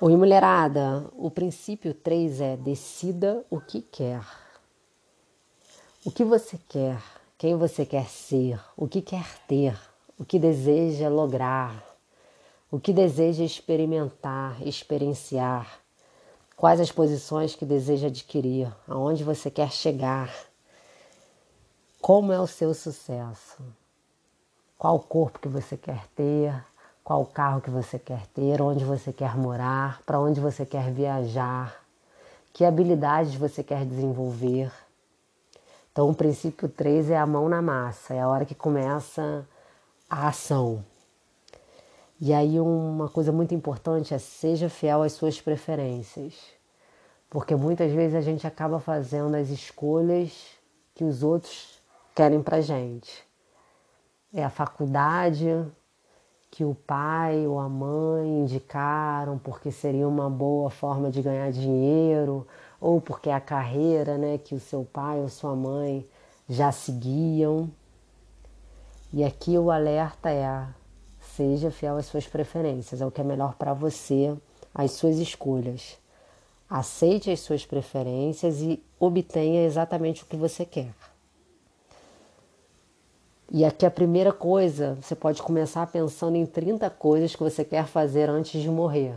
Oi, mulherada. O princípio 3 é decida o que quer. O que você quer, quem você quer ser, o que quer ter, o que deseja lograr, o que deseja experimentar, experienciar, quais as posições que deseja adquirir, aonde você quer chegar, como é o seu sucesso, qual corpo que você quer ter, qual carro que você quer ter, onde você quer morar, para onde você quer viajar, que habilidades você quer desenvolver. Então, o princípio 3 é a mão na massa, é a hora que começa a ação. E aí, uma coisa muito importante é seja fiel às suas preferências, porque muitas vezes a gente acaba fazendo as escolhas que os outros querem pra gente. É a faculdade, que o pai ou a mãe indicaram porque seria uma boa forma de ganhar dinheiro ou porque é a carreira, né, que o seu pai ou sua mãe já seguiam. E aqui o alerta é: seja fiel às suas preferências, é o que é melhor para você, as suas escolhas. Aceite as suas preferências e obtenha exatamente o que você quer. E aqui a primeira coisa, você pode começar pensando em 30 coisas que você quer fazer antes de morrer.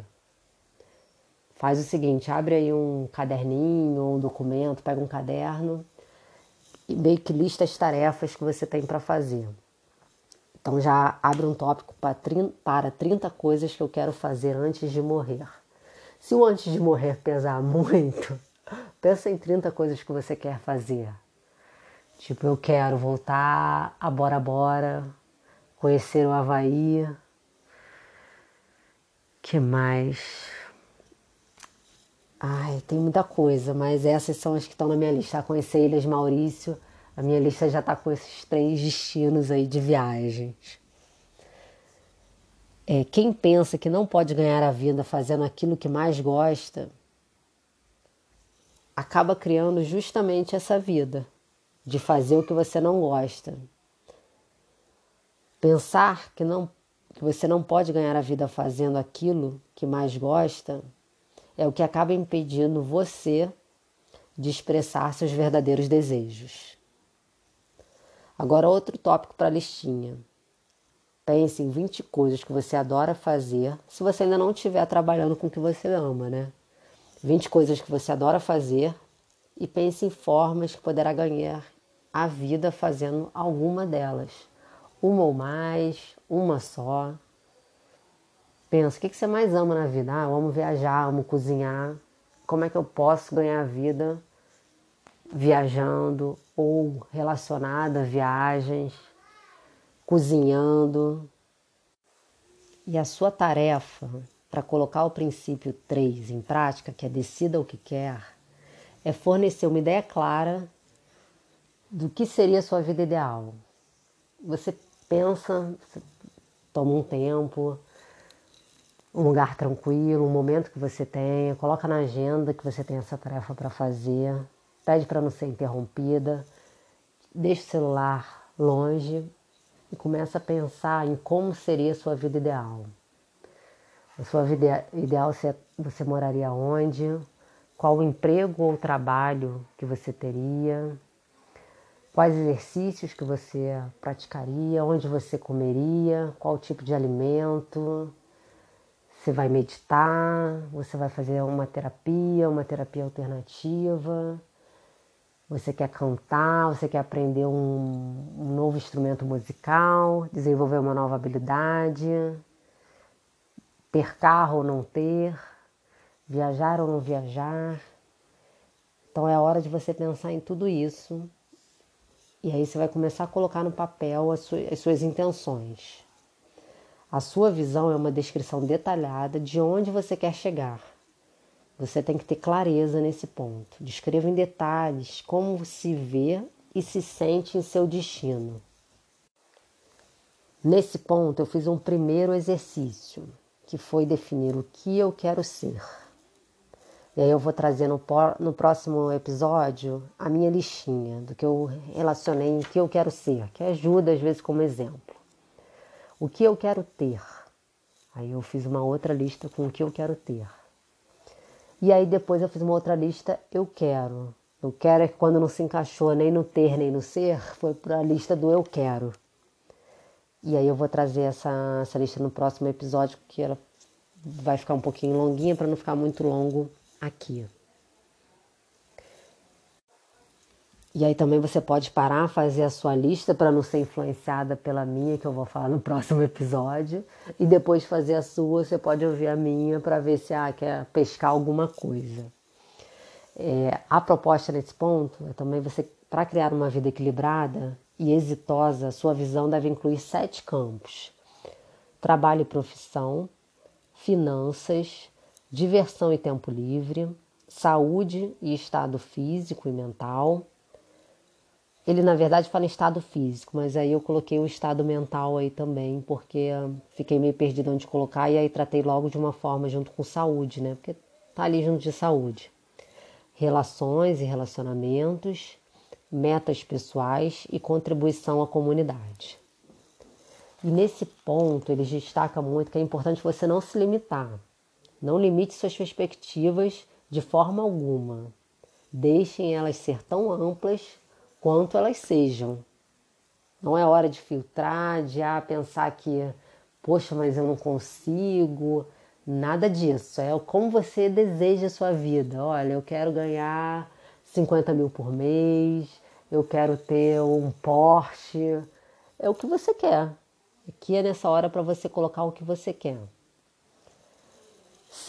Faz o seguinte, abre aí um caderninho um documento, pega um caderno e meio que lista as tarefas que você tem para fazer. Então já abre um tópico para 30 coisas que eu quero fazer antes de morrer. Se o antes de morrer pesar muito, pensa em 30 coisas que você quer fazer. Tipo, eu quero voltar a Bora Bora, conhecer o Havaí. que mais? Ai, tem muita coisa, mas essas são as que estão na minha lista. Conhecer Ilhas Maurício, a minha lista já está com esses três destinos aí de viagens. É, quem pensa que não pode ganhar a vida fazendo aquilo que mais gosta, acaba criando justamente essa vida de fazer o que você não gosta. Pensar que, não, que você não pode ganhar a vida fazendo aquilo que mais gosta é o que acaba impedindo você de expressar seus verdadeiros desejos. Agora, outro tópico para a listinha. Pense em 20 coisas que você adora fazer, se você ainda não estiver trabalhando com o que você ama, né? 20 coisas que você adora fazer e pense em formas que poderá ganhar a vida fazendo alguma delas. Uma ou mais, uma só. Pensa, o que você mais ama na vida? Ah, eu amo viajar, amo cozinhar. Como é que eu posso ganhar a vida viajando ou relacionada a viagens, cozinhando? E a sua tarefa para colocar o princípio 3 em prática, que é decida o que quer, é fornecer uma ideia clara do que seria a sua vida ideal. Você pensa, você toma um tempo, um lugar tranquilo, um momento que você tenha, coloca na agenda que você tem essa tarefa para fazer, pede para não ser interrompida, deixa o celular longe e começa a pensar em como seria a sua vida ideal. A sua vida ideal você, você moraria onde? Qual o emprego ou trabalho que você teria? Quais exercícios que você praticaria, onde você comeria, qual tipo de alimento. Você vai meditar, você vai fazer uma terapia, uma terapia alternativa. Você quer cantar, você quer aprender um, um novo instrumento musical, desenvolver uma nova habilidade, ter carro ou não ter, viajar ou não viajar. Então é hora de você pensar em tudo isso e aí você vai começar a colocar no papel as suas, as suas intenções. A sua visão é uma descrição detalhada de onde você quer chegar. Você tem que ter clareza nesse ponto. Descreva em detalhes como se vê e se sente em seu destino. Nesse ponto, eu fiz um primeiro exercício, que foi definir o que eu quero ser. E aí eu vou trazer no, no próximo episódio a minha listinha do que eu relacionei em que eu quero ser, que ajuda às vezes como exemplo. O que eu quero ter. Aí eu fiz uma outra lista com o que eu quero ter. E aí depois eu fiz uma outra lista, eu quero. Eu quero é que quando não se encaixou nem no ter nem no ser, foi para a lista do eu quero. E aí eu vou trazer essa, essa lista no próximo episódio, que ela vai ficar um pouquinho longuinha para não ficar muito longo aqui. E aí também você pode parar, fazer a sua lista para não ser influenciada pela minha, que eu vou falar no próximo episódio. E depois fazer a sua, você pode ouvir a minha para ver se ah, quer pescar alguma coisa. É, a proposta nesse ponto é também você, para criar uma vida equilibrada e exitosa, sua visão deve incluir sete campos: trabalho e profissão, finanças, diversão e tempo livre, saúde e estado físico e mental ele, na verdade, fala em estado físico, mas aí eu coloquei o estado mental aí também, porque fiquei meio perdida onde colocar e aí tratei logo de uma forma junto com saúde, né? Porque tá ali junto de saúde. Relações e relacionamentos, metas pessoais e contribuição à comunidade. E nesse ponto, eles destacam muito que é importante você não se limitar. Não limite suas perspectivas de forma alguma. Deixem elas ser tão amplas quanto elas sejam. Não é hora de filtrar, de ah, pensar que, poxa, mas eu não consigo. Nada disso. É como você deseja a sua vida. Olha, eu quero ganhar 50 mil por mês, eu quero ter um Porsche. É o que você quer. Aqui é nessa hora para você colocar o que você quer.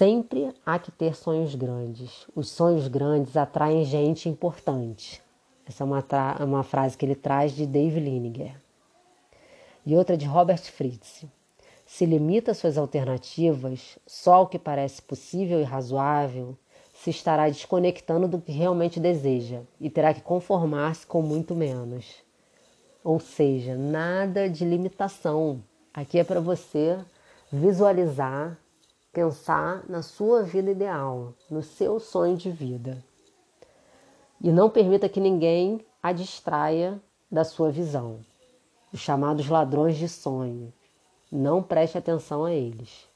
Sempre há que ter sonhos grandes. Os sonhos grandes atraem gente importante. Essa é uma, uma frase que ele traz de Dave Liniger. E outra de Robert Fritz. Se limita suas alternativas só ao que parece possível e razoável, se estará desconectando do que realmente deseja e terá que conformar-se com muito menos. Ou seja, nada de limitação. Aqui é para você visualizar, pensar na sua vida ideal, no seu sonho de vida e não permita que ninguém a distraia da sua visão. Os chamados ladrões de sonho. Não preste atenção a eles.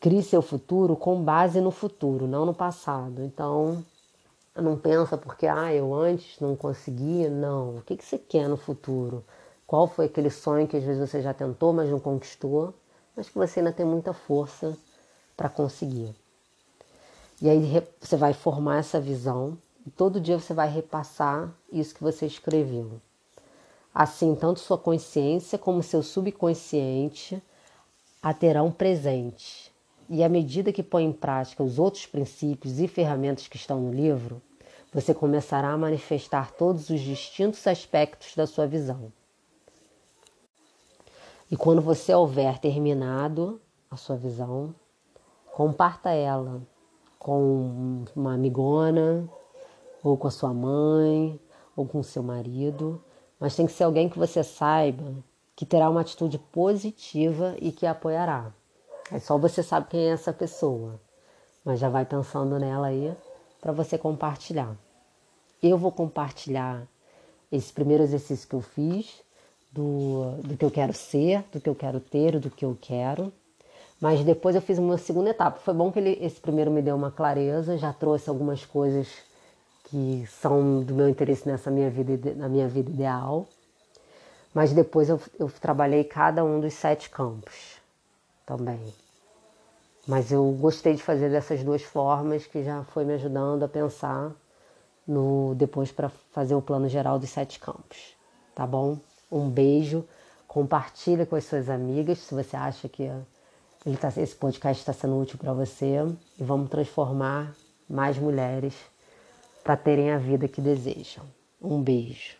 Crie seu futuro com base no futuro, não no passado. Então, não pensa porque ah, eu antes não conseguia. Não. O que, que você quer no futuro? Qual foi aquele sonho que às vezes você já tentou, mas não conquistou, mas que você ainda tem muita força para conseguir? E aí você vai formar essa visão e todo dia você vai repassar isso que você escreveu. Assim, tanto sua consciência como seu subconsciente a terão presente. E à medida que põe em prática os outros princípios e ferramentas que estão no livro, você começará a manifestar todos os distintos aspectos da sua visão. E quando você houver terminado a sua visão, comparta ela com uma amigona, ou com a sua mãe, ou com o seu marido, mas tem que ser alguém que você saiba que terá uma atitude positiva e que a apoiará. É só você sabe quem é essa pessoa, mas já vai pensando nela aí para você compartilhar. Eu vou compartilhar esse primeiro exercício que eu fiz, do, do que eu quero ser, do que eu quero ter, do que eu quero. Mas depois eu fiz uma segunda etapa. Foi bom que ele, esse primeiro me deu uma clareza, já trouxe algumas coisas que são do meu interesse nessa minha vida, na minha vida ideal. Mas depois eu, eu trabalhei cada um dos sete campos também. Mas eu gostei de fazer dessas duas formas que já foi me ajudando a pensar no depois para fazer o plano geral dos sete campos. Tá bom? Um beijo. Compartilha com as suas amigas se você acha que ele tá, esse podcast está sendo útil para você e vamos transformar mais mulheres para terem a vida que desejam. Um beijo.